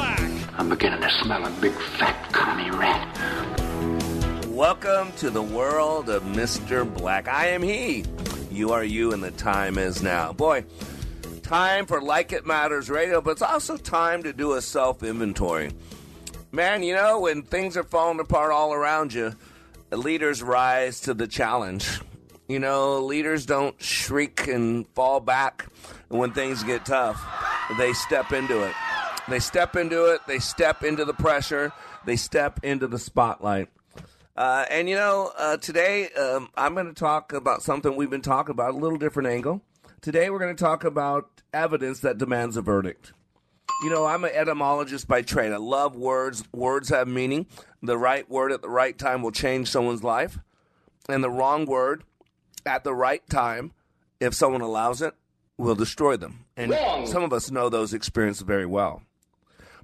Black. I'm beginning to smell a big fat commie rat. Welcome to the world of Mr. Black. I am he. You are you, and the time is now. Boy, time for Like It Matters radio, but it's also time to do a self inventory. Man, you know, when things are falling apart all around you, leaders rise to the challenge. You know, leaders don't shriek and fall back when things get tough. They step into it. They step into it. They step into the pressure. They step into the spotlight. Uh, and you know, uh, today um, I'm going to talk about something we've been talking about, a little different angle. Today we're going to talk about evidence that demands a verdict. You know, I'm an etymologist by trade. I love words. Words have meaning. The right word at the right time will change someone's life, and the wrong word at the right time, if someone allows it, will destroy them. And Wrong. some of us know those experiences very well.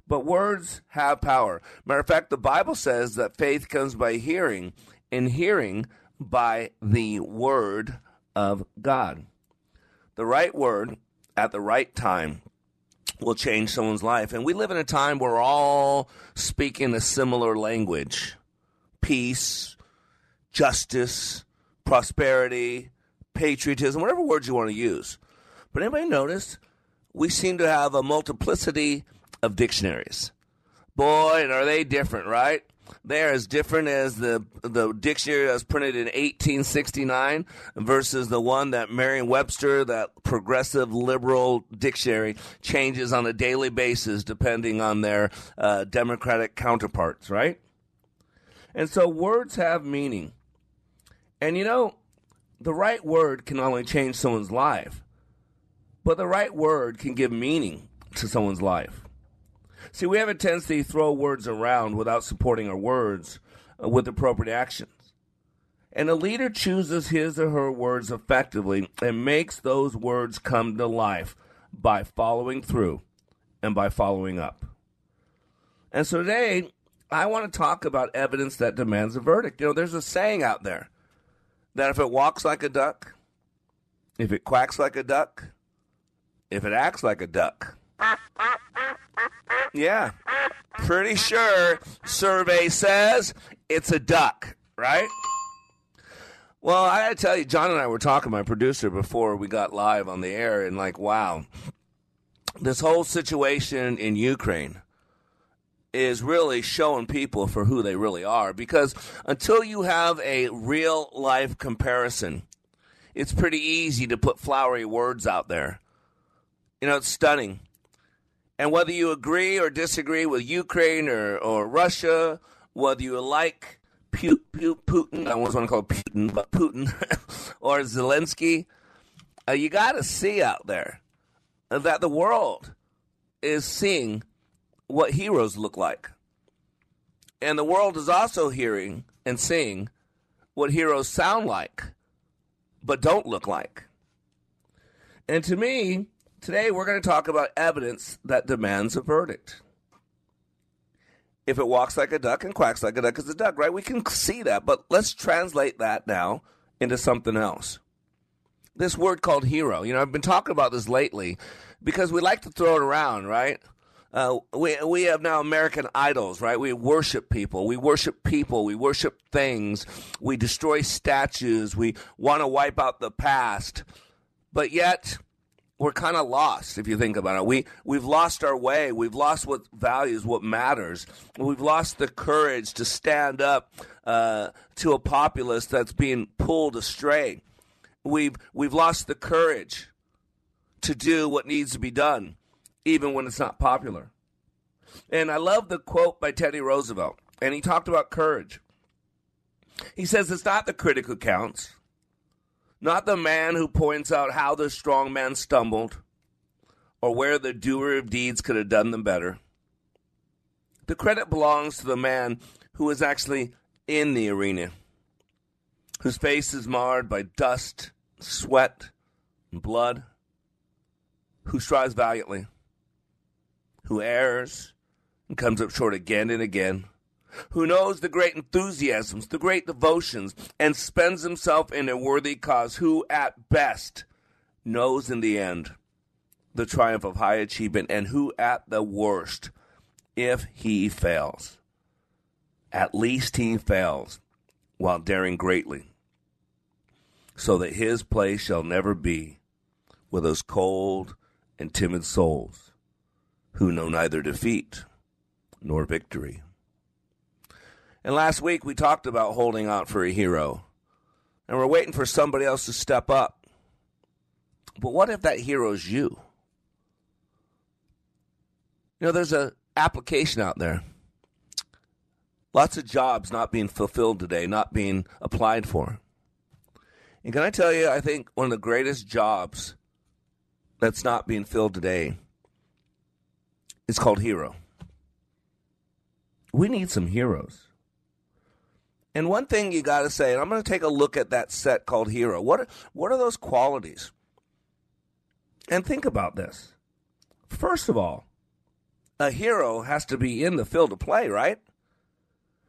But words have power. Matter of fact, the Bible says that faith comes by hearing, and hearing by the word of God. The right word at the right time will change someone's life. And we live in a time where we're all speaking a similar language peace, justice, prosperity, patriotism, whatever words you want to use. But anybody notice we seem to have a multiplicity of dictionaries. Boy, and are they different, right? They're as different as the the dictionary that was printed in 1869 versus the one that Merriam-Webster, that progressive liberal dictionary, changes on a daily basis depending on their uh, democratic counterparts, right? And so words have meaning. And you know, the right word can not only change someone's life, but the right word can give meaning to someone's life. See, we have a tendency to throw words around without supporting our words uh, with appropriate actions. And a leader chooses his or her words effectively and makes those words come to life by following through and by following up. And so today, I want to talk about evidence that demands a verdict. You know, there's a saying out there that if it walks like a duck, if it quacks like a duck, if it acts like a duck, yeah, pretty sure survey says it's a duck, right? Well, I gotta tell you, John and I were talking, my producer, before we got live on the air, and like, wow, this whole situation in Ukraine is really showing people for who they really are. Because until you have a real life comparison, it's pretty easy to put flowery words out there. You know, it's stunning. And whether you agree or disagree with Ukraine or, or Russia, whether you like Pu- Pu- Putin, I almost want to call Putin, but Putin, or Zelensky, uh, you got to see out there that the world is seeing what heroes look like. And the world is also hearing and seeing what heroes sound like, but don't look like. And to me, today we're going to talk about evidence that demands a verdict. If it walks like a duck and quacks like a duck, it's a duck, right? We can see that, but let's translate that now into something else. This word called hero. You know, I've been talking about this lately because we like to throw it around, right? Uh, we we have now American idols, right? We worship people. We worship people. We worship things. We destroy statues. We want to wipe out the past. But yet, we're kind of lost if you think about it. We we've lost our way. We've lost what values, what matters. We've lost the courage to stand up uh, to a populace that's being pulled astray. We've we've lost the courage to do what needs to be done, even when it's not popular. And I love the quote by Teddy Roosevelt, and he talked about courage. He says it's not the critic who counts not the man who points out how the strong man stumbled or where the doer of deeds could have done them better. The credit belongs to the man who is actually in the arena, whose face is marred by dust, sweat, and blood, who strives valiantly, who errs and comes up short again and again who knows the great enthusiasms, the great devotions, and spends himself in a worthy cause, who at best knows in the end the triumph of high achievement, and who at the worst, if he fails, at least he fails while daring greatly, so that his place shall never be with those cold and timid souls who know neither defeat nor victory. And last week we talked about holding out for a hero. And we're waiting for somebody else to step up. But what if that hero's you? You know, there's a application out there. Lots of jobs not being fulfilled today, not being applied for. And can I tell you, I think one of the greatest jobs that's not being filled today is called hero. We need some heroes. And one thing you got to say, and I'm going to take a look at that set called Hero. What what are those qualities? And think about this. First of all, a hero has to be in the field of play, right?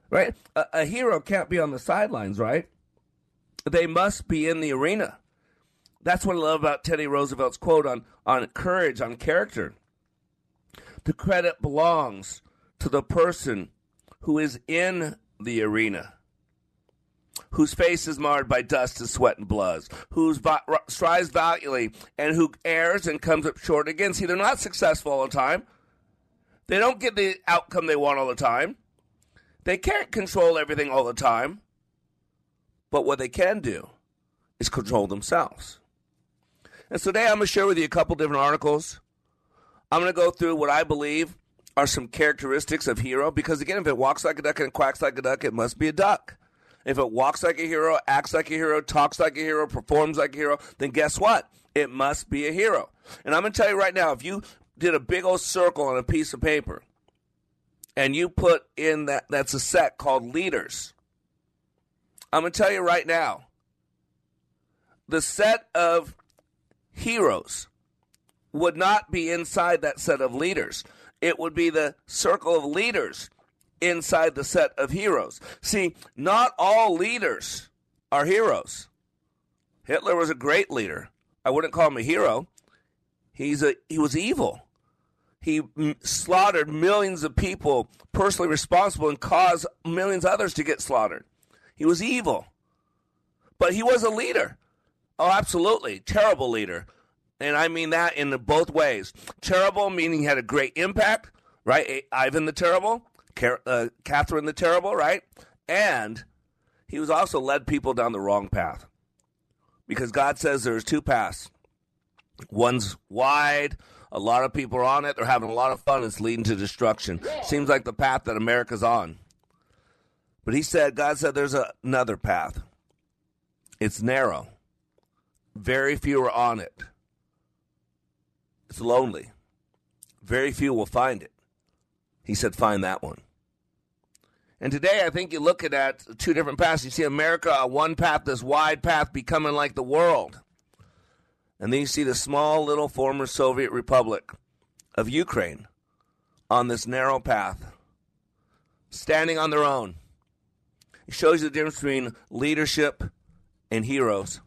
Right? A, a hero can't be on the sidelines, right? They must be in the arena. That's what I love about Teddy Roosevelt's quote on, on courage, on character. The credit belongs to the person who is in the arena whose face is marred by dust and sweat and blood, who strives valiantly, and who errs and comes up short again. See, they're not successful all the time. They don't get the outcome they want all the time. They can't control everything all the time. But what they can do is control themselves. And so today I'm going to share with you a couple different articles. I'm going to go through what I believe are some characteristics of hero because again if it walks like a duck and quacks like a duck it must be a duck if it walks like a hero, acts like a hero, talks like a hero, performs like a hero, then guess what? It must be a hero. And I'm going to tell you right now if you did a big old circle on a piece of paper and you put in that, that's a set called leaders, I'm going to tell you right now the set of heroes would not be inside that set of leaders. It would be the circle of leaders inside the set of heroes. See, not all leaders are heroes. Hitler was a great leader. I wouldn't call him a hero. He's a he was evil. He m- slaughtered millions of people, personally responsible, and caused millions others to get slaughtered. He was evil. But he was a leader. Oh, absolutely. Terrible leader. And I mean that in both ways. Terrible, meaning he had a great impact, right? Ivan the Terrible uh, Catherine the Terrible, right? And he was also led people down the wrong path because God says there's two paths. One's wide, a lot of people are on it, they're having a lot of fun, it's leading to destruction. Seems like the path that America's on. But he said, God said there's a, another path. It's narrow. Very few are on it. It's lonely. Very few will find it. He said, find that one. And today, I think you're looking at two different paths. You see America, a one path, this wide path, becoming like the world. And then you see the small little former Soviet Republic of Ukraine on this narrow path, standing on their own. It shows you the difference between leadership and heroes.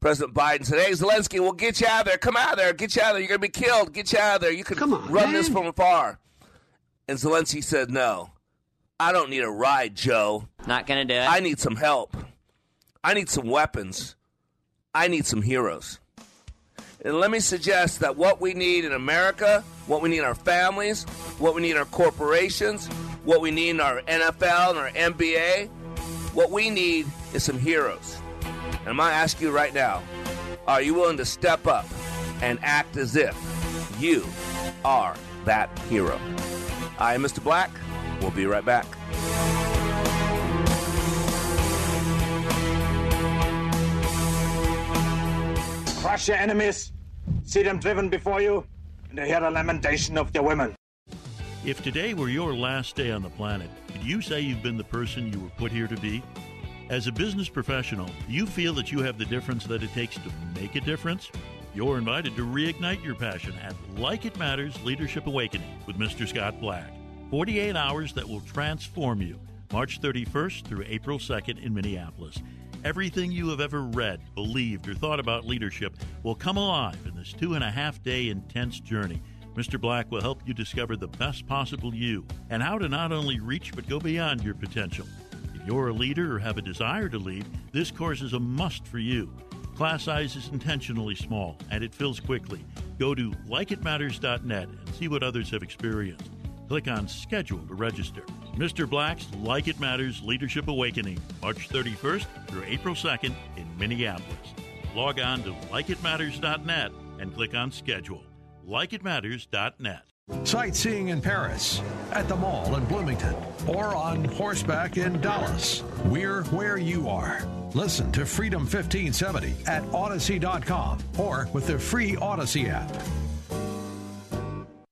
President Biden said, Hey, Zelensky, we'll get you out of there. Come out of there. Get you out of there. You're going to be killed. Get you out of there. You can on, run man. this from afar. And Zelensky said, No. I don't need a ride, Joe. Not going to do it. I need some help. I need some weapons. I need some heroes. And let me suggest that what we need in America, what we need in our families, what we need in our corporations, what we need in our NFL and our NBA, what we need is some heroes. And I'm going to ask you right now are you willing to step up and act as if you are that hero? I am Mr. Black. We'll be right back. Crush your enemies, see them driven before you, and hear the lamentation of their women. If today were your last day on the planet, could you say you've been the person you were put here to be? As a business professional, do you feel that you have the difference that it takes to make a difference? You're invited to reignite your passion at Like It Matters Leadership Awakening with Mr. Scott Black. 48 hours that will transform you. March 31st through April 2nd in Minneapolis. Everything you have ever read, believed, or thought about leadership will come alive in this two and a half day intense journey. Mr. Black will help you discover the best possible you and how to not only reach but go beyond your potential. If you're a leader or have a desire to lead, this course is a must for you. Class size is intentionally small and it fills quickly. Go to likeitmatters.net and see what others have experienced. Click on Schedule to register. Mr. Black's Like It Matters Leadership Awakening, March 31st through April 2nd in Minneapolis. Log on to likeitmatters.net and click on Schedule. Likeitmatters.net. Sightseeing in Paris, at the mall in Bloomington, or on horseback in Dallas. We're where you are. Listen to Freedom 1570 at Audacy.com or with the free Audacy app.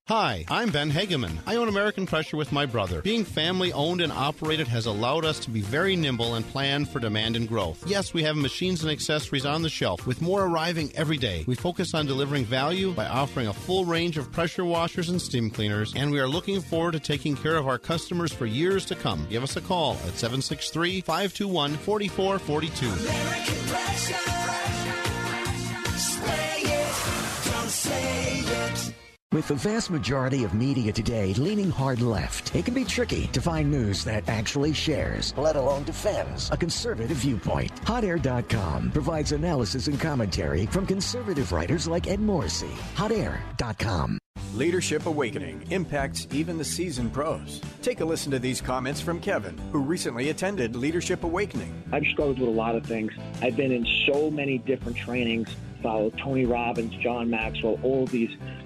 Hi, I'm Ben Hageman. I own American Pressure with my brother. Being family owned and operated has allowed us to be very nimble and plan for demand and growth. Yes, we have machines and accessories on the shelf, with more arriving every day. We focus on delivering value by offering a full range of pressure washers and steam cleaners, and we are looking forward to taking care of our customers for years to come. Give us a call at 763 521 4442. American Pressure. Say it, don't say it. With the vast majority of media today leaning hard left, it can be tricky to find news that actually shares, let alone defends, a conservative viewpoint. HotAir.com provides analysis and commentary from conservative writers like Ed Morrissey. HotAir.com. Leadership Awakening impacts even the seasoned pros. Take a listen to these comments from Kevin, who recently attended Leadership Awakening. I've struggled with a lot of things. I've been in so many different trainings, followed Tony Robbins, John Maxwell, all these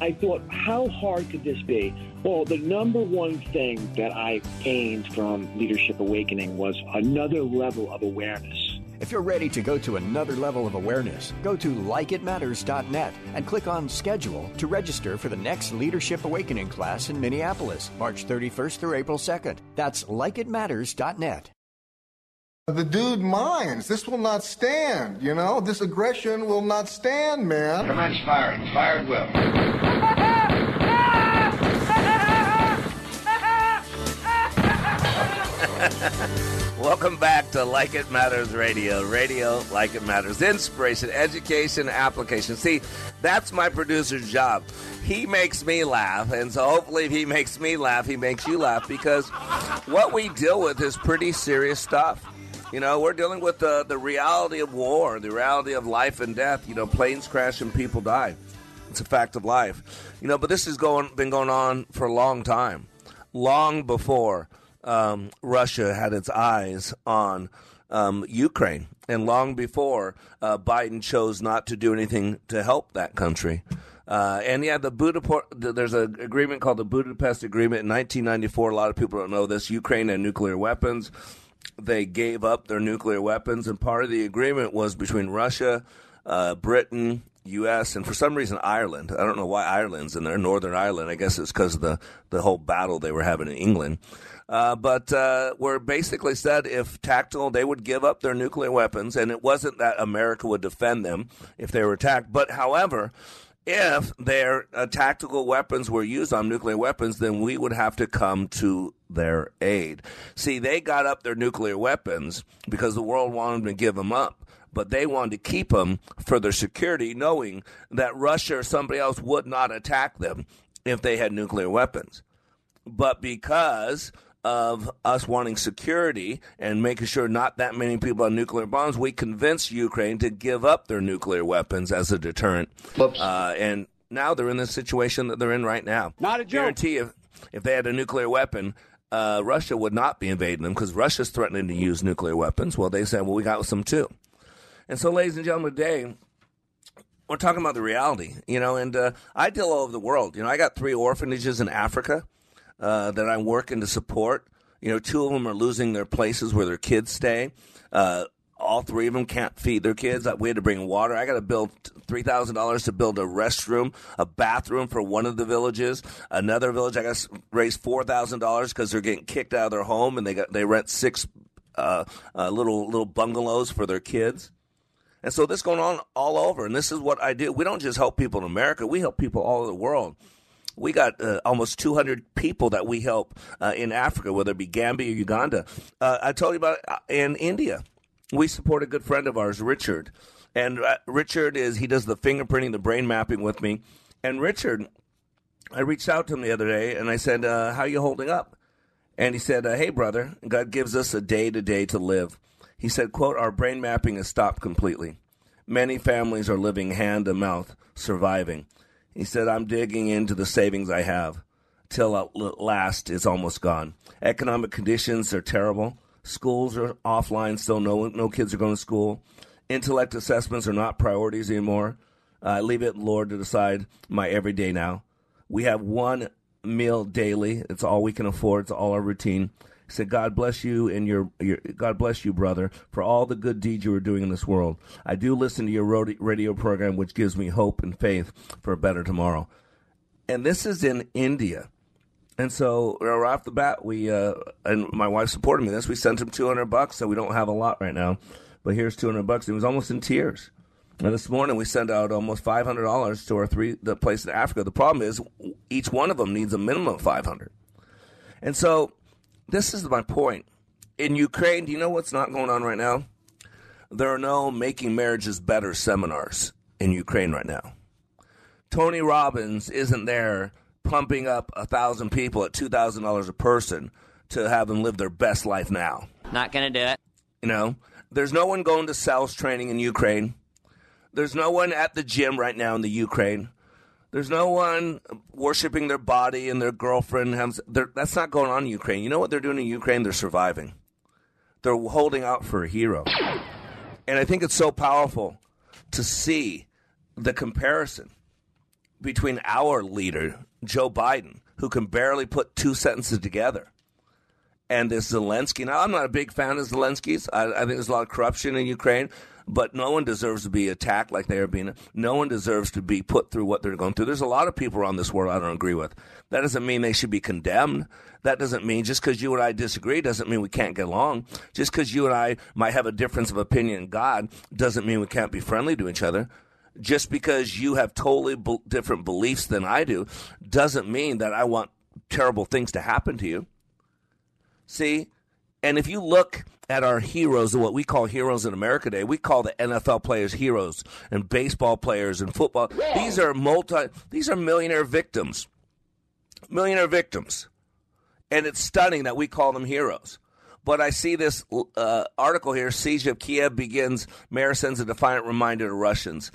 I thought, how hard could this be? Well, the number one thing that I gained from Leadership Awakening was another level of awareness. If you're ready to go to another level of awareness, go to likeitmatters.net and click on Schedule to register for the next Leadership Awakening class in Minneapolis, March 31st through April 2nd. That's likeitmatters.net. The dude minds. This will not stand, you know? This aggression will not stand, man. Commence firing. Fired will. Welcome back to Like It Matters Radio. Radio, like it matters. Inspiration, education, application. See, that's my producer's job. He makes me laugh, and so hopefully, if he makes me laugh, he makes you laugh because what we deal with is pretty serious stuff. You know, we're dealing with the, the reality of war, the reality of life and death. You know, planes crash and people die. It's a fact of life. You know, but this has going, been going on for a long time, long before um, Russia had its eyes on um, Ukraine, and long before uh, Biden chose not to do anything to help that country. Uh, and yeah, the Budapest, there's an agreement called the Budapest Agreement in 1994. A lot of people don't know this. Ukraine had nuclear weapons. They gave up their nuclear weapons, and part of the agreement was between Russia, uh, Britain, U.S. and for some reason Ireland. I don't know why Ireland's in there. Northern Ireland. I guess it's because of the the whole battle they were having in England. Uh, but uh, were basically said if tactical, they would give up their nuclear weapons, and it wasn't that America would defend them if they were attacked. But however, if their uh, tactical weapons were used on nuclear weapons, then we would have to come to their aid. See, they got up their nuclear weapons because the world wanted them to give them up. But they wanted to keep them for their security, knowing that Russia or somebody else would not attack them if they had nuclear weapons. But because of us wanting security and making sure not that many people have nuclear bombs, we convinced Ukraine to give up their nuclear weapons as a deterrent. Uh, and now they're in the situation that they're in right now. Not a joke. Guarantee if, if they had a nuclear weapon, uh, Russia would not be invading them because Russia's threatening to use nuclear weapons. Well, they said, well, we got some too. And so, ladies and gentlemen, today we're talking about the reality, you know, and uh, I deal all over the world. You know, I got three orphanages in Africa uh, that I'm working to support. You know, two of them are losing their places where their kids stay. Uh, all three of them can't feed their kids. We had to bring water. I got to build three thousand dollars to build a restroom, a bathroom for one of the villages. Another village, I got to raise four thousand dollars because they're getting kicked out of their home and they got they rent six uh, uh, little little bungalows for their kids. And so this going on all over, and this is what I do. We don't just help people in America; we help people all over the world. We got uh, almost 200 people that we help uh, in Africa, whether it be Gambia or Uganda. Uh, I told you about uh, in India. We support a good friend of ours, Richard, and uh, Richard is he does the fingerprinting, the brain mapping with me. And Richard, I reached out to him the other day, and I said, uh, "How you holding up?" And he said, "Hey, brother, God gives us a day to day to live." He said, quote, our brain mapping has stopped completely. Many families are living hand to mouth, surviving. He said, I'm digging into the savings I have. Till at last, it's almost gone. Economic conditions are terrible. Schools are offline, still no, no kids are going to school. Intellect assessments are not priorities anymore. I uh, leave it, Lord, to decide my everyday now. We have one meal daily. It's all we can afford. It's all our routine. Said, God bless you and your, your, God bless you, brother, for all the good deeds you are doing in this world. I do listen to your radio program, which gives me hope and faith for a better tomorrow. And this is in India. And so right off the bat, we uh, and my wife supported me. This we sent him two hundred bucks, so we don't have a lot right now, but here's two hundred bucks. He was almost in tears. And this morning we sent out almost five hundred dollars to our three the place in Africa. The problem is each one of them needs a minimum of five hundred. And so this is my point. In Ukraine, do you know what's not going on right now? There are no making marriages better seminars in Ukraine right now. Tony Robbins isn't there pumping up a thousand people at two thousand dollars a person to have them live their best life now. Not gonna do it. You know, there's no one going to sales training in Ukraine. There's no one at the gym right now in the Ukraine. There's no one worshiping their body and their girlfriend. Has, that's not going on in Ukraine. You know what they're doing in Ukraine? They're surviving. They're holding out for a hero. And I think it's so powerful to see the comparison between our leader, Joe Biden, who can barely put two sentences together, and this Zelensky. Now, I'm not a big fan of Zelensky's. I, I think there's a lot of corruption in Ukraine but no one deserves to be attacked like they are being. No one deserves to be put through what they're going through. There's a lot of people around this world I don't agree with. That doesn't mean they should be condemned. That doesn't mean just because you and I disagree doesn't mean we can't get along. Just because you and I might have a difference of opinion in God doesn't mean we can't be friendly to each other. Just because you have totally different beliefs than I do doesn't mean that I want terrible things to happen to you. See, and if you look at our heroes, what we call heroes in America today, we call the NFL players heroes and baseball players and football. These are multi, these are millionaire victims. Millionaire victims. And it's stunning that we call them heroes. But I see this uh, article here Siege of Kiev begins, mayor sends a defiant reminder to Russians.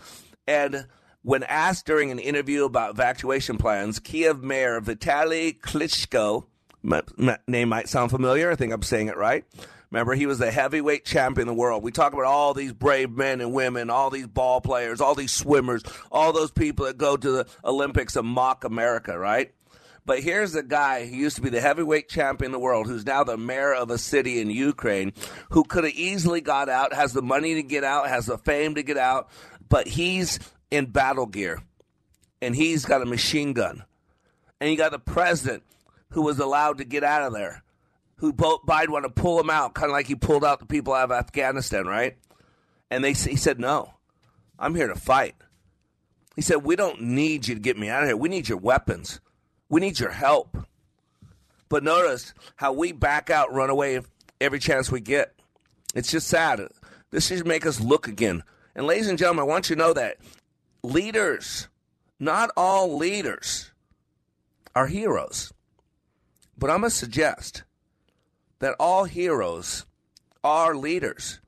And when asked during an interview about evacuation plans, Kiev Mayor Vitaly Klitschko, my, name might sound familiar, I think I'm saying it right, Remember, he was the heavyweight champion of the world. We talk about all these brave men and women, all these ball players, all these swimmers, all those people that go to the Olympics and mock America, right? But here's a guy who used to be the heavyweight champion of the world, who's now the mayor of a city in Ukraine, who could have easily got out, has the money to get out, has the fame to get out, but he's in battle gear and he's got a machine gun. And you got the president who was allowed to get out of there who Biden wanted to pull him out, kind of like he pulled out the people out of Afghanistan, right? And they he said, "No, I'm here to fight." He said, We don't need you to get me out of here. We need your weapons. We need your help. But notice how we back out, run away every chance we get. It's just sad. This should make us look again. And ladies and gentlemen, I want you to know that leaders, not all leaders, are heroes. But I'm going to suggest that all heroes are leaders.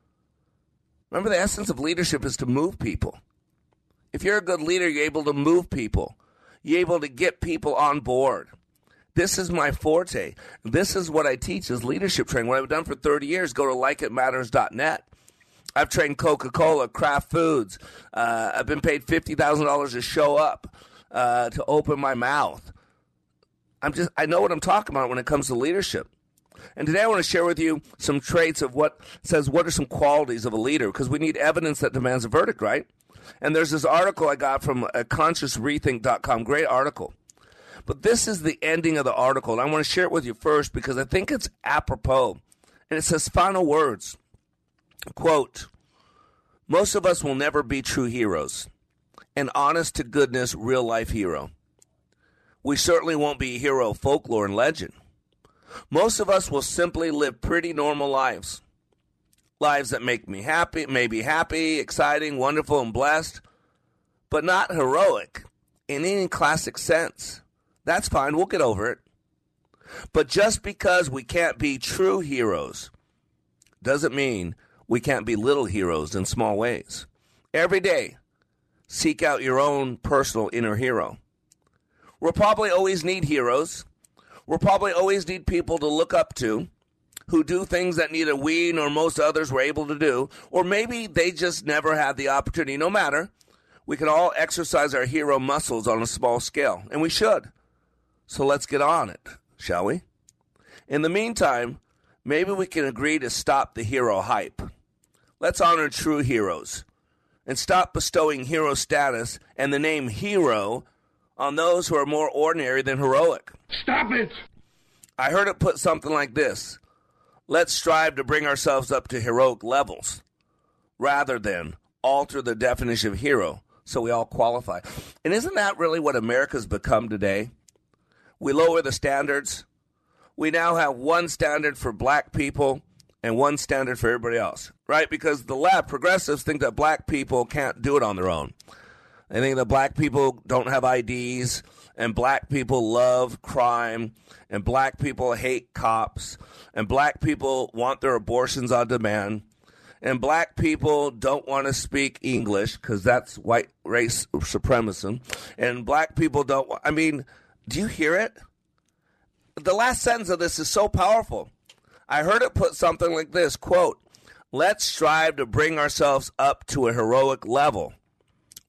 Remember, the essence of leadership is to move people. If you're a good leader, you're able to move people, you're able to get people on board. This is my forte. This is what I teach is leadership training. What I've done for 30 years, go to likeitmatters.net. I've trained Coca Cola, Kraft Foods. Uh, I've been paid $50,000 to show up, uh, to open my mouth. I'm just, I know what I'm talking about when it comes to leadership. And today I want to share with you some traits of what says what are some qualities of a leader because we need evidence that demands a verdict, right? And there's this article I got from uh, consciousrethink.com, great article. But this is the ending of the article, and I want to share it with you first because I think it's apropos. And it says final words. Quote, most of us will never be true heroes, an honest to goodness, real life hero. We certainly won't be a hero of folklore and legend. Most of us will simply live pretty normal lives. Lives that make me happy, may be happy, exciting, wonderful, and blessed, but not heroic in any classic sense. That's fine, we'll get over it. But just because we can't be true heroes doesn't mean we can't be little heroes in small ways. Every day, seek out your own personal inner hero. We'll probably always need heroes. We'll probably always need people to look up to who do things that neither we nor most others were able to do, or maybe they just never had the opportunity. No matter, we can all exercise our hero muscles on a small scale, and we should. So let's get on it, shall we? In the meantime, maybe we can agree to stop the hero hype. Let's honor true heroes and stop bestowing hero status and the name hero on those who are more ordinary than heroic. Stop it! I heard it put something like this Let's strive to bring ourselves up to heroic levels rather than alter the definition of hero so we all qualify. And isn't that really what America's become today? We lower the standards. We now have one standard for black people and one standard for everybody else, right? Because the left, progressives, think that black people can't do it on their own. They think that black people don't have IDs, and black people love crime, and black people hate cops, and black people want their abortions on demand, and black people don't want to speak English because that's white race supremacy, and black people don't. I mean, do you hear it? The last sentence of this is so powerful. I heard it put something like this quote, Let's strive to bring ourselves up to a heroic level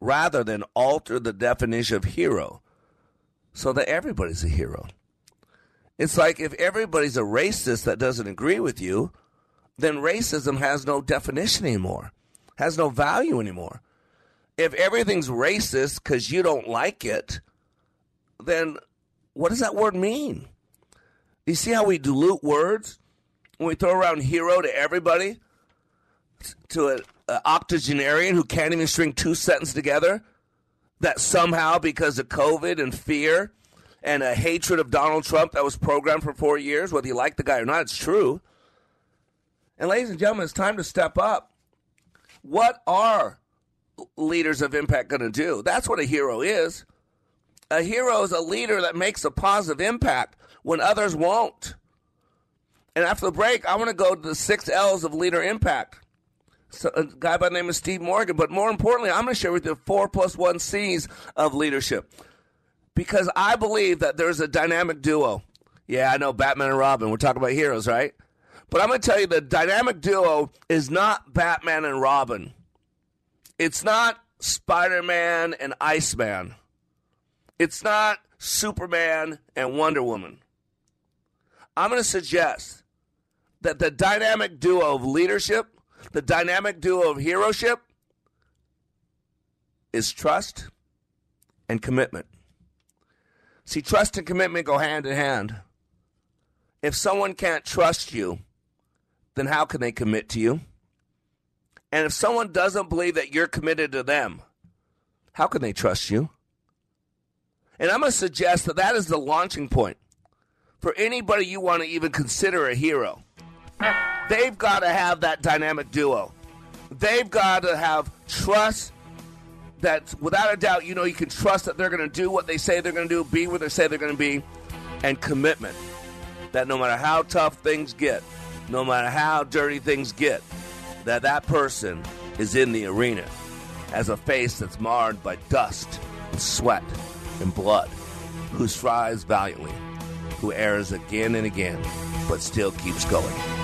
rather than alter the definition of hero so that everybody's a hero. It's like if everybody's a racist that doesn't agree with you, then racism has no definition anymore, has no value anymore. If everything's racist because you don't like it, then what does that word mean? You see how we dilute words? When we throw around hero to everybody, to an octogenarian who can't even string two sentences together, that somehow because of COVID and fear and a hatred of Donald Trump that was programmed for four years, whether you like the guy or not, it's true. And ladies and gentlemen, it's time to step up. What are leaders of impact going to do? That's what a hero is. A hero is a leader that makes a positive impact when others won't. And after the break, I want to go to the six L's of leader impact. A guy by the name of Steve Morgan. But more importantly, I'm going to share with you four plus one C's of leadership. Because I believe that there's a dynamic duo. Yeah, I know Batman and Robin. We're talking about heroes, right? But I'm going to tell you the dynamic duo is not Batman and Robin. It's not Spider Man and Iceman. It's not Superman and Wonder Woman. I'm going to suggest that the dynamic duo of leadership, the dynamic duo of heroship, is trust and commitment. See, trust and commitment go hand in hand. If someone can't trust you, then how can they commit to you? And if someone doesn't believe that you're committed to them, how can they trust you? And I'm going to suggest that that is the launching point for anybody you want to even consider a hero. They've got to have that dynamic duo. They've got to have trust that, without a doubt, you know you can trust that they're going to do what they say they're going to do, be where they say they're going to be, and commitment that no matter how tough things get, no matter how dirty things get, that that person is in the arena as a face that's marred by dust and sweat and blood, who strives valiantly, who errs again and again, but still keeps going.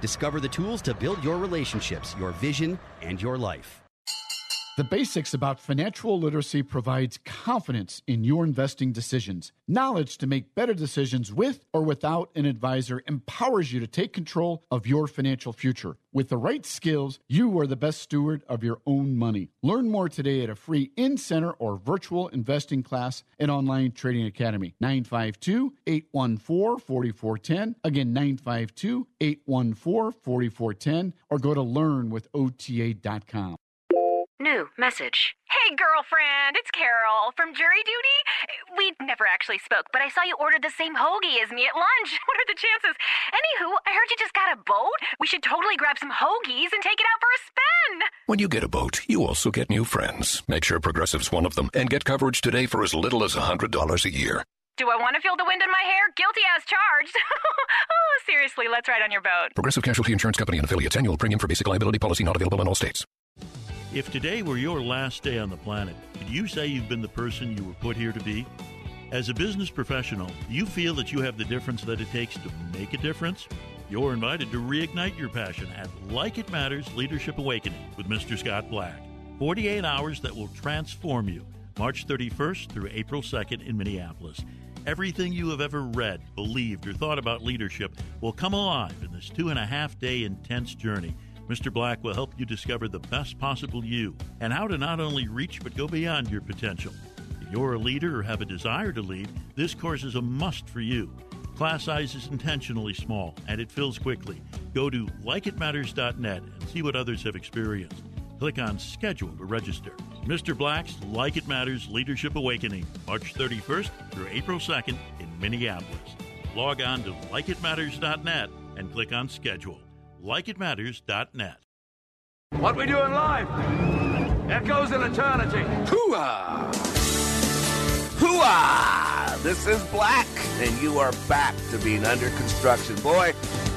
Discover the tools to build your relationships, your vision, and your life. The Basics About Financial Literacy provides confidence in your investing decisions. Knowledge to make better decisions with or without an advisor empowers you to take control of your financial future. With the right skills, you are the best steward of your own money. Learn more today at a free in center or virtual investing class at Online Trading Academy. 952 814 4410. Again, 952 814 4410. Or go to learnwithota.com. New message. Hey, girlfriend, it's Carol from jury duty. We never actually spoke, but I saw you ordered the same hoagie as me at lunch. What are the chances? Anywho, I heard you just got a boat. We should totally grab some hoagies and take it out for a spin. When you get a boat, you also get new friends. Make sure Progressive's one of them and get coverage today for as little as $100 a year. Do I want to feel the wind in my hair? Guilty as charged. oh, seriously, let's ride on your boat. Progressive Casualty Insurance Company and affiliates. Annual premium for basic liability policy not available in all states. If today were your last day on the planet, could you say you've been the person you were put here to be? As a business professional, you feel that you have the difference that it takes to make a difference? You're invited to reignite your passion at Like It Matters Leadership Awakening with Mr. Scott Black. 48 hours that will transform you. March 31st through April 2nd in Minneapolis. Everything you have ever read, believed, or thought about leadership will come alive in this two and a half day intense journey. Mr. Black will help you discover the best possible you and how to not only reach but go beyond your potential. If you're a leader or have a desire to lead, this course is a must for you. Class size is intentionally small and it fills quickly. Go to likeitmatters.net and see what others have experienced. Click on schedule to register. Mr. Black's Like It Matters Leadership Awakening, March 31st through April 2nd in Minneapolis. Log on to likeitmatters.net and click on schedule likeitmatters.net. What we doing live? Echoes in eternity. Hooah! Hooah! This is Black, and you are back to being under construction. Boy,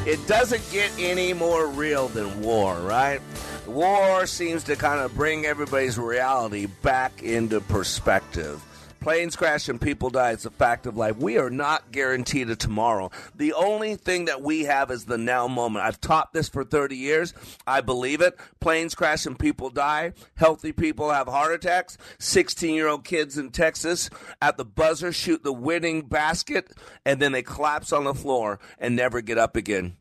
it doesn't get any more real than war, right? War seems to kind of bring everybody's reality back into perspective. Planes crash and people die. It's a fact of life. We are not guaranteed a tomorrow. The only thing that we have is the now moment. I've taught this for 30 years. I believe it. Planes crash and people die. Healthy people have heart attacks. 16 year old kids in Texas at the buzzer shoot the winning basket and then they collapse on the floor and never get up again.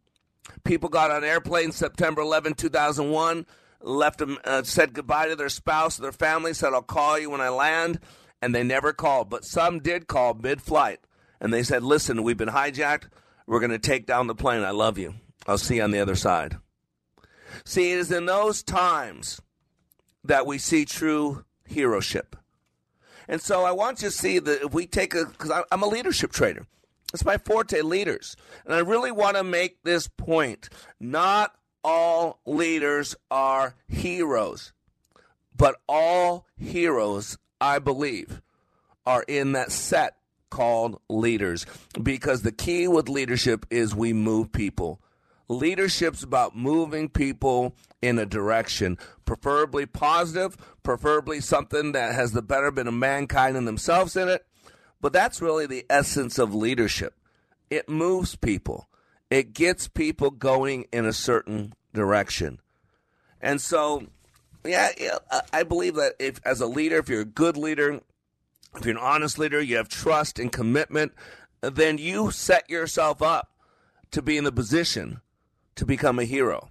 People got on airplanes September 11, 2001, left them, uh, said goodbye to their spouse, their family, said, I'll call you when I land and they never called. But some did call mid flight and they said, Listen, we've been hijacked. We're going to take down the plane. I love you. I'll see you on the other side. See, it is in those times that we see true heroship. And so I want you to see that if we take a, because I'm a leadership trainer, it's my forte, leaders. And I really want to make this point. Not all leaders are heroes, but all heroes I believe, are in that set called leaders because the key with leadership is we move people. Leadership's about moving people in a direction, preferably positive, preferably something that has the betterment of mankind and themselves in it. But that's really the essence of leadership. It moves people. It gets people going in a certain direction. And so, yeah, I believe that if, as a leader, if you're a good leader, if you're an honest leader, you have trust and commitment, then you set yourself up to be in the position to become a hero.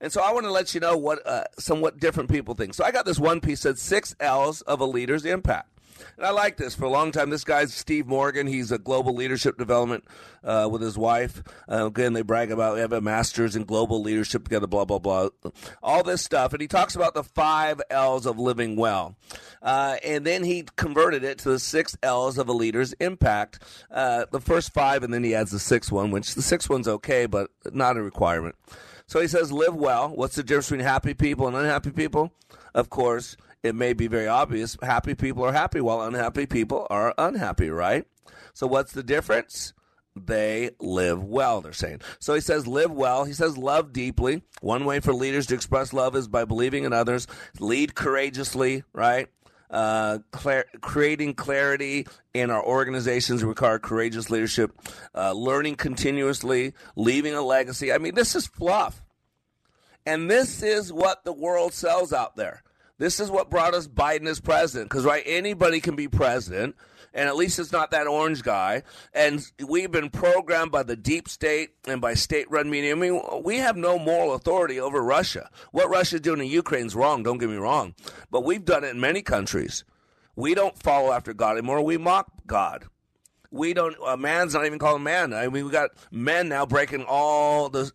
And so I want to let you know what uh, somewhat different people think. So I got this one piece that six L's of a leader's impact. And I like this for a long time. This guy's Steve Morgan. He's a global leadership development uh, with his wife. Uh, again, they brag about they have a master's in global leadership together, blah, blah, blah. All this stuff. And he talks about the five L's of living well. Uh, and then he converted it to the six L's of a leader's impact. Uh, the first five, and then he adds the sixth one, which the sixth one's okay, but not a requirement. So he says, live well. What's the difference between happy people and unhappy people? Of course, it may be very obvious. Happy people are happy, while unhappy people are unhappy, right? So what's the difference? They live well, they're saying. So he says, live well. He says, love deeply. One way for leaders to express love is by believing in others. Lead courageously, right? Uh, clar- creating clarity in our organizations require courageous leadership, uh, learning continuously, leaving a legacy. I mean, this is fluff. And this is what the world sells out there. This is what brought us Biden as president. Because, right, anybody can be president, and at least it's not that orange guy. And we've been programmed by the deep state and by state run media. I mean, we have no moral authority over Russia. What Russia's doing in Ukraine is wrong, don't get me wrong. But we've done it in many countries. We don't follow after God anymore, we mock God. We don't, a man's not even called a man. I mean, we got men now breaking all the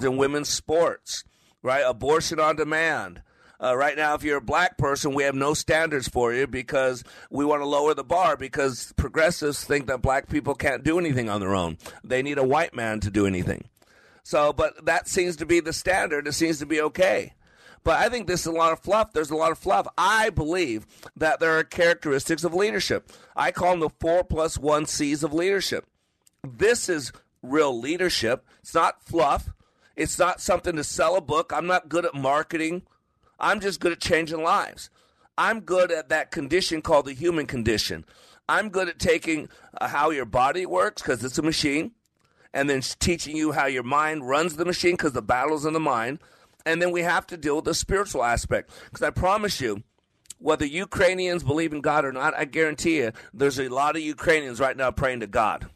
in women's sports, right? Abortion on demand. Uh, right now, if you're a black person, we have no standards for you because we want to lower the bar because progressives think that black people can't do anything on their own. They need a white man to do anything. So, but that seems to be the standard. It seems to be okay. But I think this is a lot of fluff. There's a lot of fluff. I believe that there are characteristics of leadership. I call them the four plus one C's of leadership. This is real leadership. It's not fluff. It's not something to sell a book. I'm not good at marketing. I'm just good at changing lives. I'm good at that condition called the human condition. I'm good at taking uh, how your body works because it's a machine, and then teaching you how your mind runs the machine because the battle's in the mind. And then we have to deal with the spiritual aspect because I promise you, whether Ukrainians believe in God or not, I guarantee you, there's a lot of Ukrainians right now praying to God.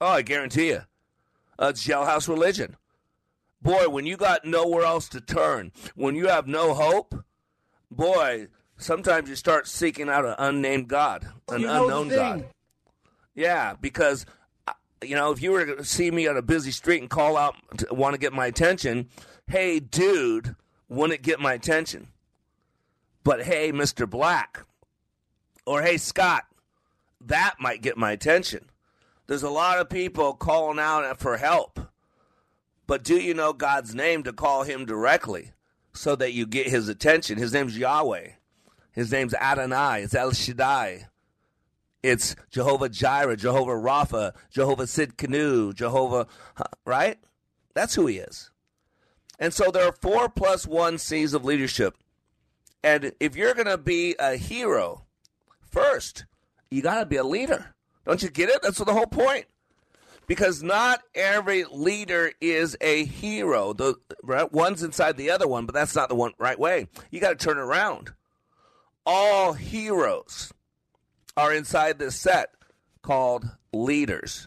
Oh, I guarantee you. Uh, it's jailhouse religion boy, when you got nowhere else to turn, when you have no hope, boy, sometimes you start seeking out an unnamed God, an you unknown God. Yeah, because uh, you know, if you were to see me on a busy street and call out want to get my attention, hey, dude, wouldn't get my attention. But hey, Mr. Black, or hey, Scott, that might get my attention. There's a lot of people calling out for help. But do you know God's name to call him directly so that you get his attention? His name's Yahweh. His name's Adonai. It's El Shaddai. It's Jehovah Jireh, Jehovah Rapha, Jehovah Tsidkenu, Jehovah, right? That's who he is. And so there are four plus one C's of leadership. And if you're going to be a hero, first, you got to be a leader. Don't you get it? That's the whole point because not every leader is a hero. The right, one's inside the other one, but that's not the one right way. You got to turn around. All heroes are inside this set called leaders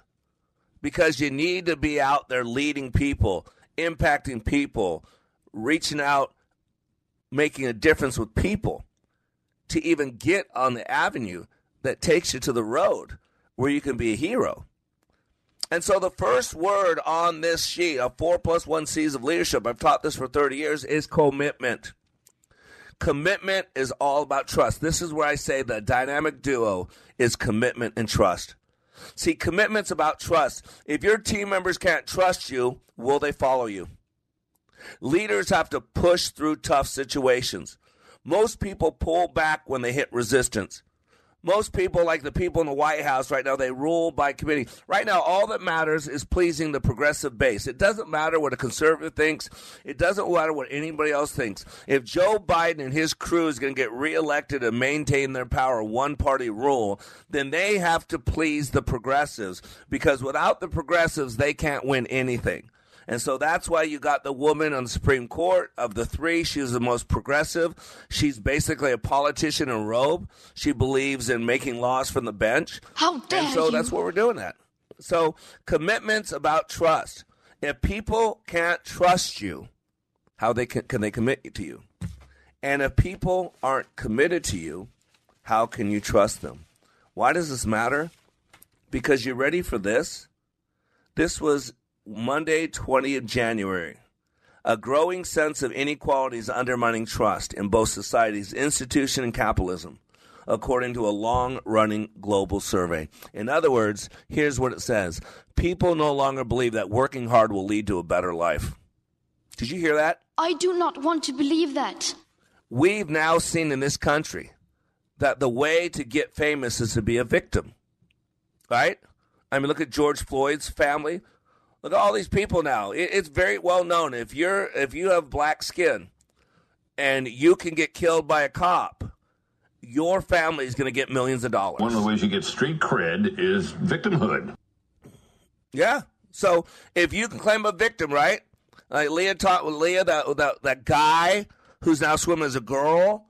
because you need to be out there leading people, impacting people, reaching out, making a difference with people to even get on the avenue that takes you to the road where you can be a hero. And so the first word on this sheet of four plus one C's of leadership, I've taught this for 30 years, is commitment. Commitment is all about trust. This is where I say the dynamic duo is commitment and trust. See, commitment's about trust. If your team members can't trust you, will they follow you? Leaders have to push through tough situations. Most people pull back when they hit resistance. Most people, like the people in the White House right now, they rule by committee. Right now, all that matters is pleasing the progressive base. It doesn't matter what a conservative thinks. It doesn't matter what anybody else thinks. If Joe Biden and his crew is going to get reelected and maintain their power, one party rule, then they have to please the progressives because without the progressives, they can't win anything. And so that's why you got the woman on the Supreme Court. Of the three, she's the most progressive. She's basically a politician in robe. She believes in making laws from the bench. How dare And so you. that's what we're doing that. So commitments about trust. If people can't trust you, how they can, can they commit to you? And if people aren't committed to you, how can you trust them? Why does this matter? Because you're ready for this. This was Monday, 20th January. A growing sense of inequality is undermining trust in both society's institution, and capitalism, according to a long running global survey. In other words, here's what it says People no longer believe that working hard will lead to a better life. Did you hear that? I do not want to believe that. We've now seen in this country that the way to get famous is to be a victim. Right? I mean, look at George Floyd's family. Look at all these people now. It, it's very well known. If you're if you have black skin and you can get killed by a cop, your family is going to get millions of dollars. One of the ways you get street cred is victimhood. Yeah. So if you can claim a victim, right? Like Leah taught with Leah that that that guy who's now swimming as a girl,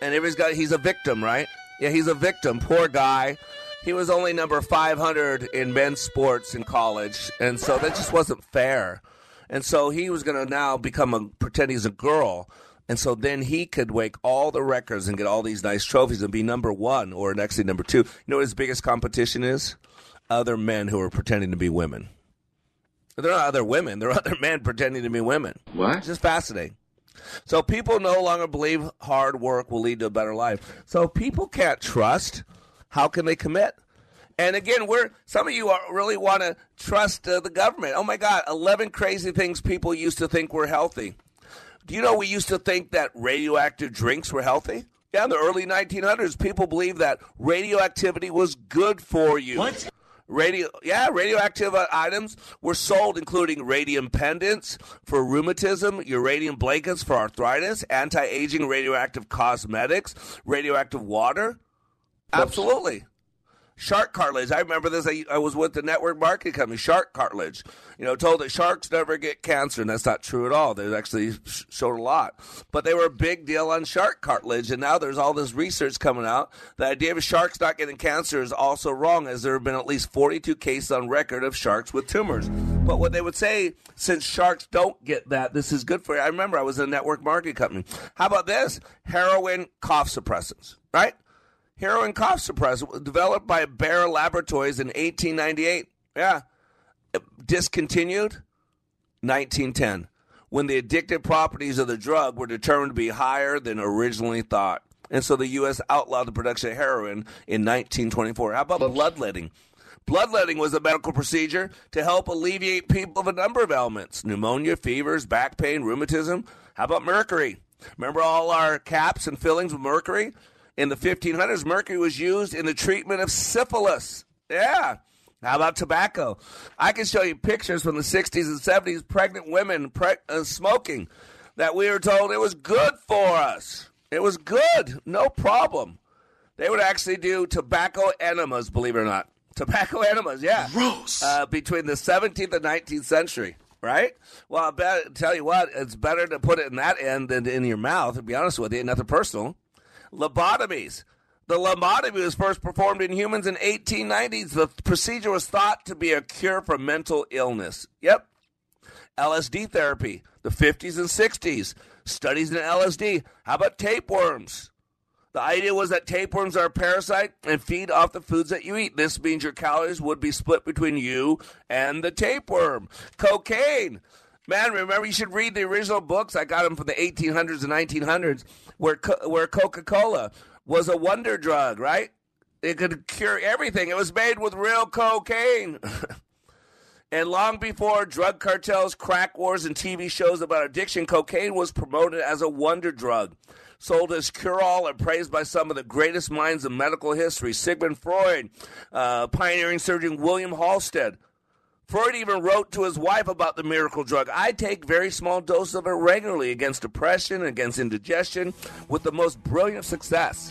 and everybody's got he's a victim, right? Yeah, he's a victim. Poor guy. He was only number 500 in men's sports in college, and so that just wasn't fair. And so he was going to now become a pretend he's a girl, and so then he could wake all the records and get all these nice trophies and be number one or actually number two. You know what his biggest competition is? Other men who are pretending to be women. They're not other women. They're other men pretending to be women. What? It's just fascinating. So people no longer believe hard work will lead to a better life. So people can't trust. How can they commit? And again, we're some of you are, really want to trust uh, the government. Oh my God, eleven crazy things people used to think were healthy. Do you know we used to think that radioactive drinks were healthy? Yeah, in the early 1900s, people believed that radioactivity was good for you. What? Radio, yeah, radioactive uh, items were sold, including radium pendants for rheumatism, uranium blankets for arthritis, anti-aging radioactive cosmetics, radioactive water. Absolutely. Shark cartilage. I remember this. I, I was with the network marketing company, Shark Cartilage. You know, told that sharks never get cancer, and that's not true at all. They actually sh- showed a lot. But they were a big deal on shark cartilage, and now there's all this research coming out. The idea of sharks not getting cancer is also wrong, as there have been at least 42 cases on record of sharks with tumors. But what they would say, since sharks don't get that, this is good for you. I remember I was in a network marketing company. How about this? Heroin cough suppressants, right? Heroin cough suppressant was developed by Bayer Laboratories in 1898. Yeah. Discontinued 1910 when the addictive properties of the drug were determined to be higher than originally thought. And so the U.S. outlawed the production of heroin in 1924. How about bloodletting? Bloodletting was a medical procedure to help alleviate people of a number of ailments pneumonia, fevers, back pain, rheumatism. How about mercury? Remember all our caps and fillings with mercury? In the 1500s, mercury was used in the treatment of syphilis. Yeah. How about tobacco? I can show you pictures from the 60s and 70s, pregnant women pre- uh, smoking, that we were told it was good for us. It was good, no problem. They would actually do tobacco enemas, believe it or not. Tobacco enemas, yeah. Gross. Uh, between the 17th and 19th century, right? Well, I bet, tell you what, it's better to put it in that end than in your mouth, to be honest with you, nothing personal. Lobotomies. The lobotomy was first performed in humans in 1890s. The procedure was thought to be a cure for mental illness. Yep. LSD therapy, the 50s and 60s. Studies in LSD. How about tapeworms? The idea was that tapeworms are a parasite and feed off the foods that you eat. This means your calories would be split between you and the tapeworm. Cocaine. Man, remember you should read the original books. I got them from the 1800s and 1900s, where where Coca Cola was a wonder drug, right? It could cure everything. It was made with real cocaine. and long before drug cartels, crack wars, and TV shows about addiction, cocaine was promoted as a wonder drug. sold as cure all and praised by some of the greatest minds of medical history Sigmund Freud, uh, pioneering surgeon William Halsted. Freud even wrote to his wife about the miracle drug. I take very small doses of it regularly against depression, against indigestion, with the most brilliant success.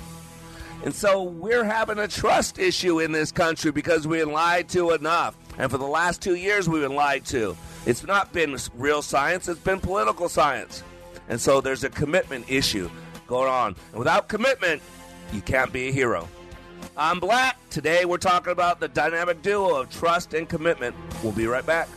And so we're having a trust issue in this country because we've been lied to enough. And for the last two years, we've been lied to. It's not been real science, it's been political science. And so there's a commitment issue going on. And without commitment, you can't be a hero. I'm Black. Today we're talking about the dynamic duo of trust and commitment. We'll be right back.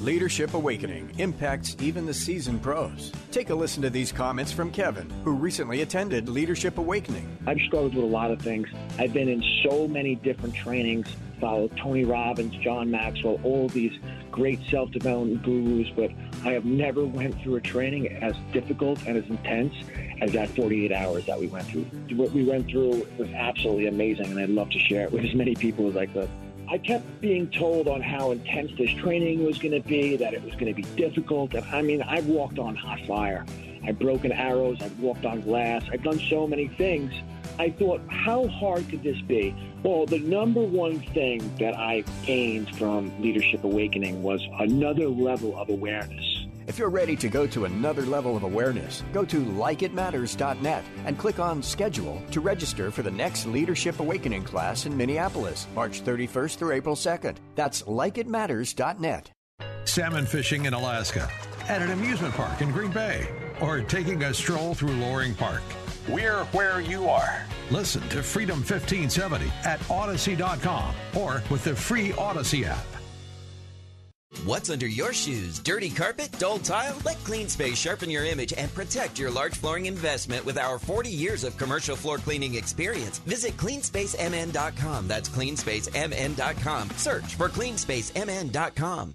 Leadership Awakening impacts even the seasoned pros. Take a listen to these comments from Kevin, who recently attended Leadership Awakening. I've struggled with a lot of things. I've been in so many different trainings, followed Tony Robbins, John Maxwell, all these great self-development gurus, but I have never went through a training as difficult and as intense as that 48 hours that we went through. What we went through was absolutely amazing, and I'd love to share it with as many people as I could. I kept being told on how intense this training was going to be, that it was going to be difficult. And I mean, I've walked on hot fire. I've broken arrows. I've walked on glass. I've done so many things. I thought, how hard could this be? Well, the number one thing that I gained from Leadership Awakening was another level of awareness. If you're ready to go to another level of awareness, go to likeitmatters.net and click on Schedule to register for the next Leadership Awakening class in Minneapolis, March 31st through April 2nd. That's likeitmatters.net. Salmon fishing in Alaska, at an amusement park in Green Bay, or taking a stroll through Loring Park. We're where you are. Listen to Freedom 1570 at Audacy.com or with the free Odyssey app. What's under your shoes? Dirty carpet? Dull tile? Let CleanSpace sharpen your image and protect your large flooring investment with our 40 years of commercial floor cleaning experience. Visit cleanspacemn.com. That's cleanspacemn.com. Search for cleanspacemn.com.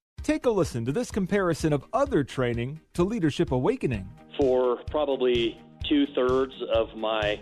Take a listen to this comparison of other training to Leadership Awakening. For probably two thirds of my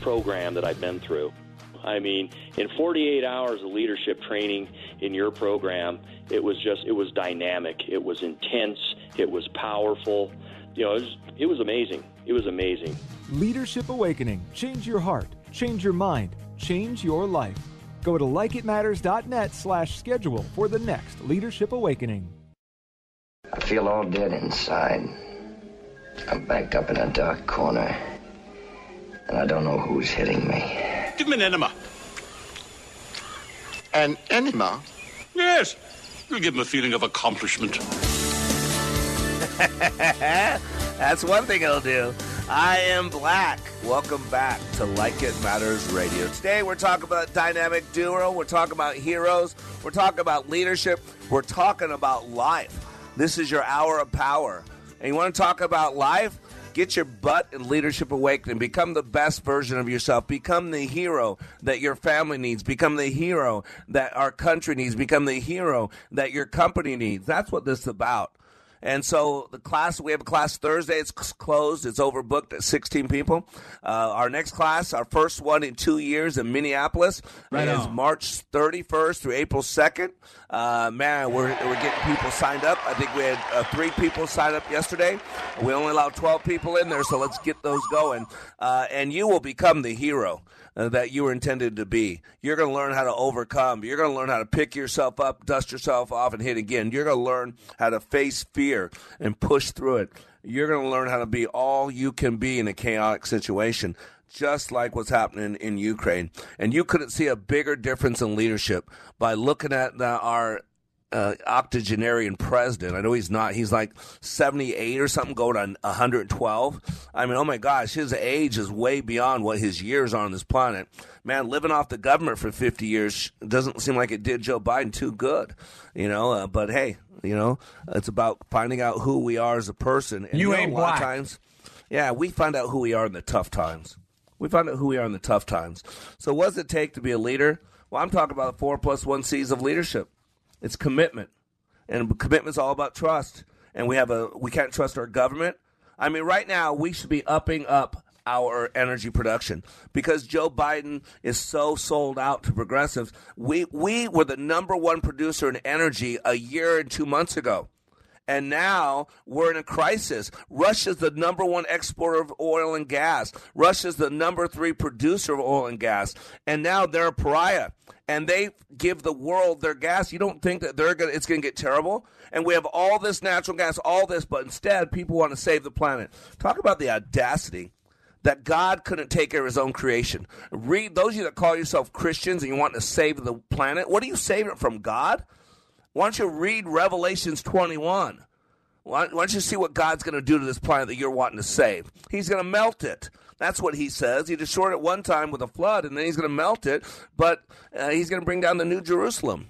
program that I've been through. I mean, in 48 hours of leadership training in your program, it was just, it was dynamic. It was intense. It was powerful. You know, it was, it was amazing. It was amazing. Leadership Awakening. Change your heart. Change your mind. Change your life. Go to likeitmatters.net slash schedule for the next Leadership Awakening. I feel all dead inside. I'm backed up in a dark corner. And I don't know who's hitting me. Give me an enema. An enema? Yes. It'll give him a feeling of accomplishment. That's one thing it'll do. I am Black. Welcome back to Like It Matters Radio. Today we're talking about dynamic duo. We're talking about heroes. We're talking about leadership. We're talking about life. This is your hour of power. And you want to talk about life? Get your butt in Leadership Awakening. Become the best version of yourself. Become the hero that your family needs. Become the hero that our country needs. Become the hero that your company needs. That's what this is about. And so the class, we have a class Thursday. It's closed. It's overbooked at 16 people. Uh, our next class, our first one in two years in Minneapolis, Right is on. March 31st through April 2nd. Uh, man, we're, we're getting people signed up. I think we had uh, three people sign up yesterday. We only allowed 12 people in there, so let's get those going. Uh, and you will become the hero. Uh, that you were intended to be. You're going to learn how to overcome. You're going to learn how to pick yourself up, dust yourself off, and hit again. You're going to learn how to face fear and push through it. You're going to learn how to be all you can be in a chaotic situation just like what's happening in Ukraine. And you couldn't see a bigger difference in leadership by looking at the, our uh, octogenarian president. I know he's not. He's like 78 or something, going on 112. I mean, oh my gosh, his age is way beyond what his years are on this planet. Man, living off the government for 50 years doesn't seem like it did Joe Biden too good, you know. Uh, but hey, you know, it's about finding out who we are as a person. And, You know, ain't a lot of black. times, yeah, we find out who we are in the tough times. We find out who we are in the tough times. So, what does it take to be a leader? Well, I'm talking about the four plus one C's of leadership. It's commitment, and commitment's all about trust. And we have a we can't trust our government. I mean, right now we should be upping up our energy production because Joe Biden is so sold out to progressives. We we were the number one producer in energy a year and two months ago. And now we're in a crisis. Russia's the number one exporter of oil and gas. Russia's the number three producer of oil and gas. And now they're a pariah. And they give the world their gas. You don't think that they're gonna it's gonna get terrible? And we have all this natural gas, all this, but instead people want to save the planet. Talk about the audacity that God couldn't take care of his own creation. Read those of you that call yourself Christians and you want to save the planet, what are you saving it from God? Why don't you read Revelations 21? Why, don't you see what God's going to do to this planet that you're wanting to save? He's going to melt it. That's what he says. He destroyed it one time with a flood, and then he's going to melt it, but uh, he's going to bring down the New Jerusalem.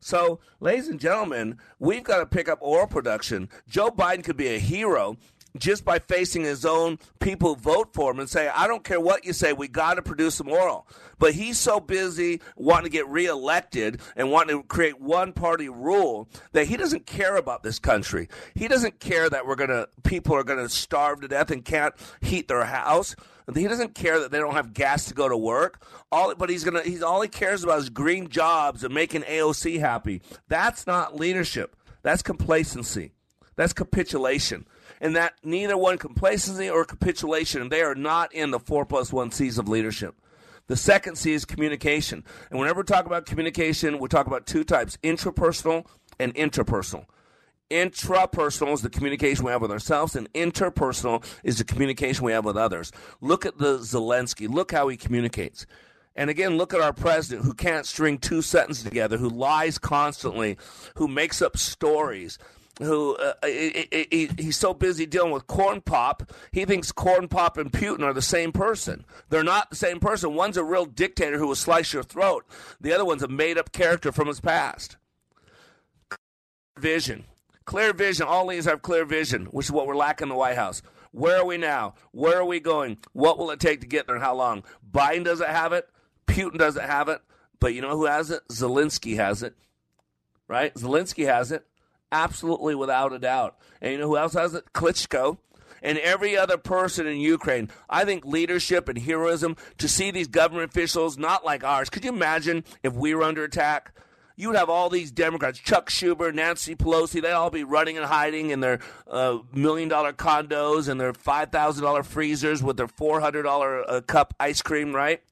So, ladies and gentlemen, we've got to pick up oil production. Joe Biden could be a hero just by facing his own people vote for him and say, I don't care what you say, we got to produce some oil. But he's so busy wanting to get reelected and wanting to create one party rule that he doesn't care about this country. He doesn't care that we're going to, people are going to starve to death and can't heat their house. He doesn't care that they don't have gas to go to work. All, but he's gonna. He's all he cares about is green jobs and making AOC happy. That's not leadership. That's complacency. That's capitulation. And that neither one complacency or capitulation, they are not in the four plus one C's of leadership. The second C is communication. And whenever we talk about communication, we talk about two types intrapersonal and interpersonal. Intrapersonal is the communication we have with ourselves, and interpersonal is the communication we have with others. Look at the Zelensky. Look how he communicates. And again, look at our president who can't string two sentences together, who lies constantly, who makes up stories, who uh, he- he- he- he's so busy dealing with corn pop, he thinks corn pop and Putin are the same person. They're not the same person. One's a real dictator who will slice your throat. The other one's a made up character from his past. Vision. Clear vision. All leaders have clear vision, which is what we're lacking in the White House. Where are we now? Where are we going? What will it take to get there and how long? Biden doesn't have it. Putin doesn't have it. But you know who has it? Zelensky has it. Right? Zelensky has it. Absolutely without a doubt. And you know who else has it? Klitschko. And every other person in Ukraine. I think leadership and heroism to see these government officials not like ours. Could you imagine if we were under attack? you would have all these Democrats, Chuck Schumer, Nancy Pelosi, they'd all be running and hiding in their uh, million dollar condos and their $5,000 freezers with their $400 a cup ice cream, right?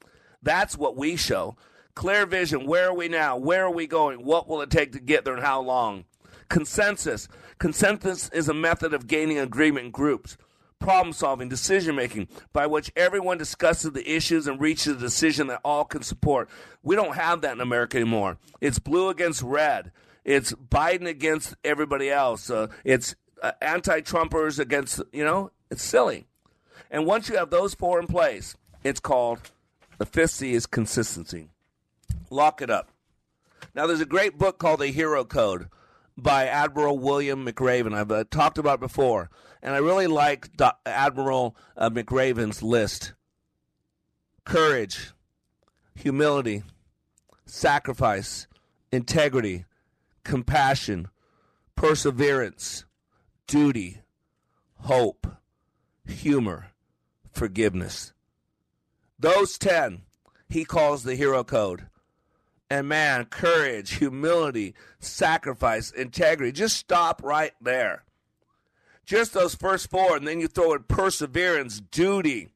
That's what we show. Clear vision. Where are we now? Where are we going? What will it take to get there and how long? Consensus. Consensus is a method of gaining agreement in groups. Problem solving, decision making, by which everyone discusses the issues and reaches a decision that all can support. We don't have that in America anymore. It's blue against red. It's Biden against everybody else. Uh, it's uh, anti Trumpers against, you know, it's silly. And once you have those four in place, it's called the fifth C is consistency. Lock it up. Now, there's a great book called The Hero Code by Admiral William McRaven. I've uh, talked about before, and I really like Admiral uh, McRaven's list courage, humility, sacrifice, integrity, compassion, perseverance, duty, hope, humor, forgiveness. Those 10 he calls the hero code. And man, courage, humility, sacrifice, integrity. Just stop right there. Just those first four, and then you throw in perseverance, duty,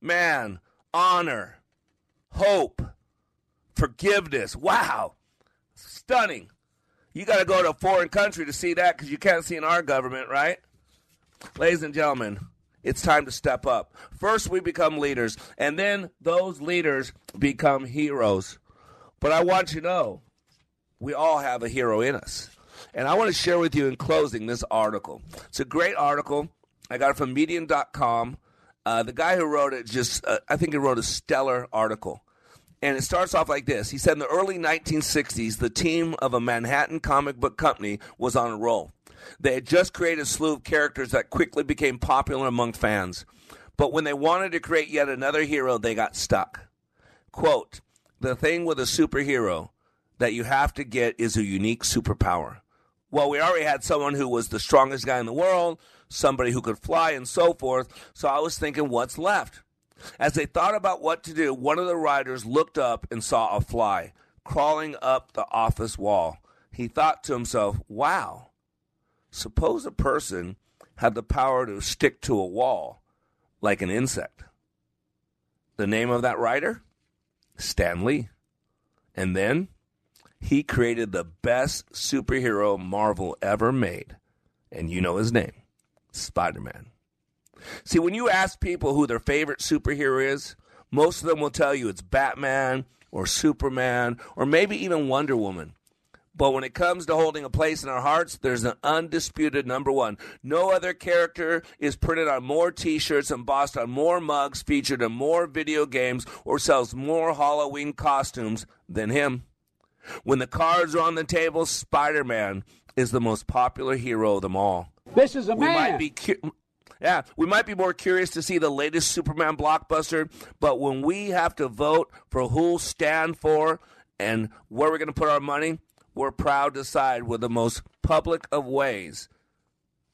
man, honor, hope, forgiveness. Wow. Stunning. You got to go to a foreign country to see that because you can't see in our government, right? Ladies and gentlemen, it's time to step up. First, we become leaders, and then those leaders become heroes. But I want you to know we all have a hero in us. And I want to share with you in closing this article. It's a great article. I got it from medium.com. Uh, the guy who wrote it just, uh, I think he wrote a stellar article. And it starts off like this. He said in the early 1960s, the team of a Manhattan comic book company was on a roll. They had just created a slew of characters that quickly became popular among fans. But when they wanted to create yet another hero, they got stuck. Quote, the thing with a superhero that you have to get is a unique superpower. Well, we already had someone who was the strongest guy in the world, somebody who could fly, and so forth. So I was thinking, what's left? As they thought about what to do, one of the writers looked up and saw a fly crawling up the office wall. He thought to himself, wow, suppose a person had the power to stick to a wall like an insect. The name of that writer? Stan Lee. And then he created the best superhero Marvel ever made. And you know his name Spider Man. See, when you ask people who their favorite superhero is, most of them will tell you it's Batman or Superman or maybe even Wonder Woman. But when it comes to holding a place in our hearts, there's an undisputed number one. No other character is printed on more t shirts, embossed on more mugs, featured in more video games, or sells more Halloween costumes than him. When the cards are on the table, Spider Man is the most popular hero of them all. This is a we man. Might be cu- yeah, we might be more curious to see the latest Superman blockbuster, but when we have to vote for who'll stand for and where we're going to put our money, we're proud to side with the most public of ways,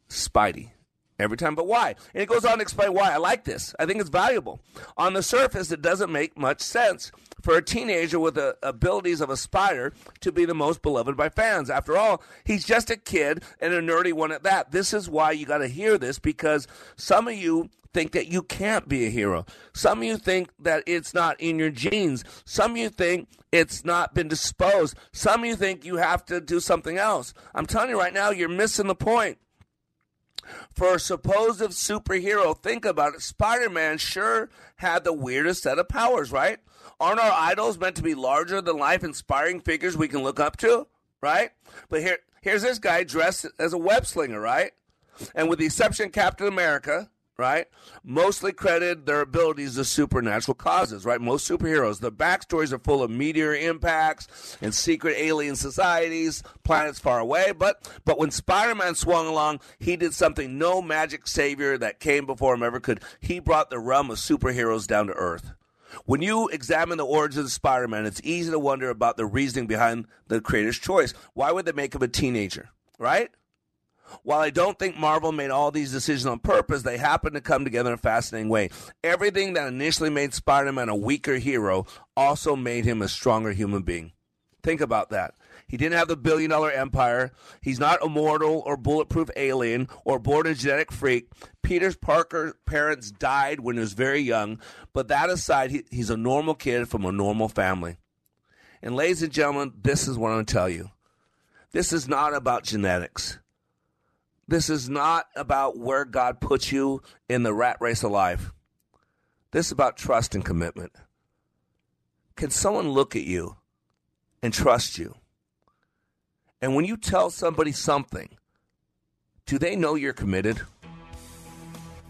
Spidey. Every time, but why? And it goes on to explain why. I like this. I think it's valuable. On the surface, it doesn't make much sense for a teenager with the abilities of a spider to be the most beloved by fans. After all, he's just a kid and a nerdy one at that. This is why you got to hear this because some of you think that you can't be a hero. Some of you think that it's not in your genes. Some of you think it's not been disposed. Some of you think you have to do something else. I'm telling you right now, you're missing the point. For a supposed superhero, think about it. Spider Man sure had the weirdest set of powers, right? Aren't our idols meant to be larger than life, inspiring figures we can look up to, right? But here, here's this guy dressed as a web slinger, right? And with the exception of Captain America, right? Mostly credited their abilities to supernatural causes, right? Most superheroes, their backstories are full of meteor impacts and secret alien societies, planets far away. But but when Spider-Man swung along, he did something no magic savior that came before him ever could. He brought the realm of superheroes down to earth. When you examine the origins of Spider Man, it's easy to wonder about the reasoning behind the creator's choice. Why would they make him a teenager, right? While I don't think Marvel made all these decisions on purpose, they happen to come together in a fascinating way. Everything that initially made Spider Man a weaker hero also made him a stronger human being. Think about that. He didn't have the billion dollar empire. He's not immortal or bulletproof alien or born a genetic freak. Peter's Parker's parents died when he was very young, but that aside, he, he's a normal kid from a normal family. And ladies and gentlemen, this is what I'm going to tell you. This is not about genetics. This is not about where God puts you in the rat race of life. This is about trust and commitment. Can someone look at you and trust you? And when you tell somebody something, do they know you're committed?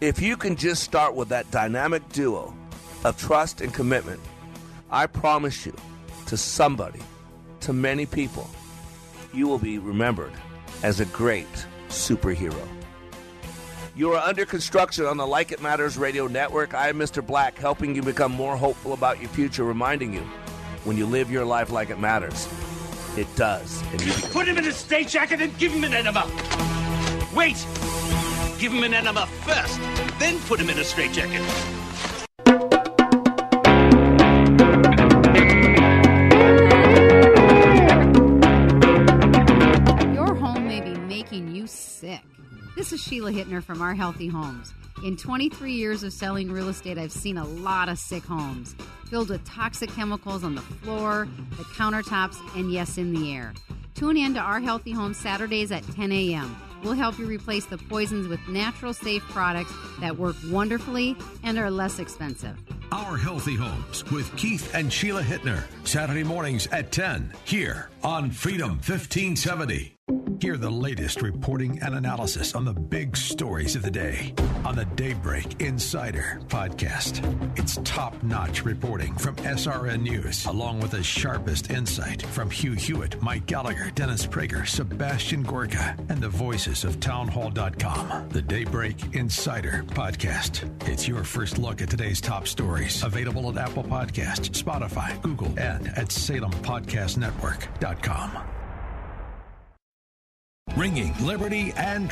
If you can just start with that dynamic duo of trust and commitment, I promise you, to somebody, to many people, you will be remembered as a great superhero. You are under construction on the Like It Matters radio network. I am Mr. Black, helping you become more hopeful about your future, reminding you when you live your life like it matters, it does. And you Put him in a straitjacket and give him an enema. Wait! Give him an enema first, then put him in a straitjacket. Your home may be making you sick. This is Sheila Hittner from Our Healthy Homes. In 23 years of selling real estate, I've seen a lot of sick homes. filled with toxic chemicals on the floor, the countertops, and yes, in the air. Tune in to Our Healthy Home Saturdays at 10 a.m. We'll help you replace the poisons with natural, safe products that work wonderfully and are less expensive. Our Healthy Homes with Keith and Sheila Hittner. Saturday mornings at 10 here on Freedom 1570. Hear the latest reporting and analysis on the big stories of the day on the Daybreak Insider podcast. It's top notch reporting from SRN News, along with the sharpest insight from Hugh Hewitt, Mike Gallagher, Dennis Prager, Sebastian Gorka, and the voices of townhall.com. The Daybreak Insider podcast. It's your first look at today's top stories. Available at Apple Podcasts, Spotify, Google, and at SalemPodcastNetwork.com ringing liberty and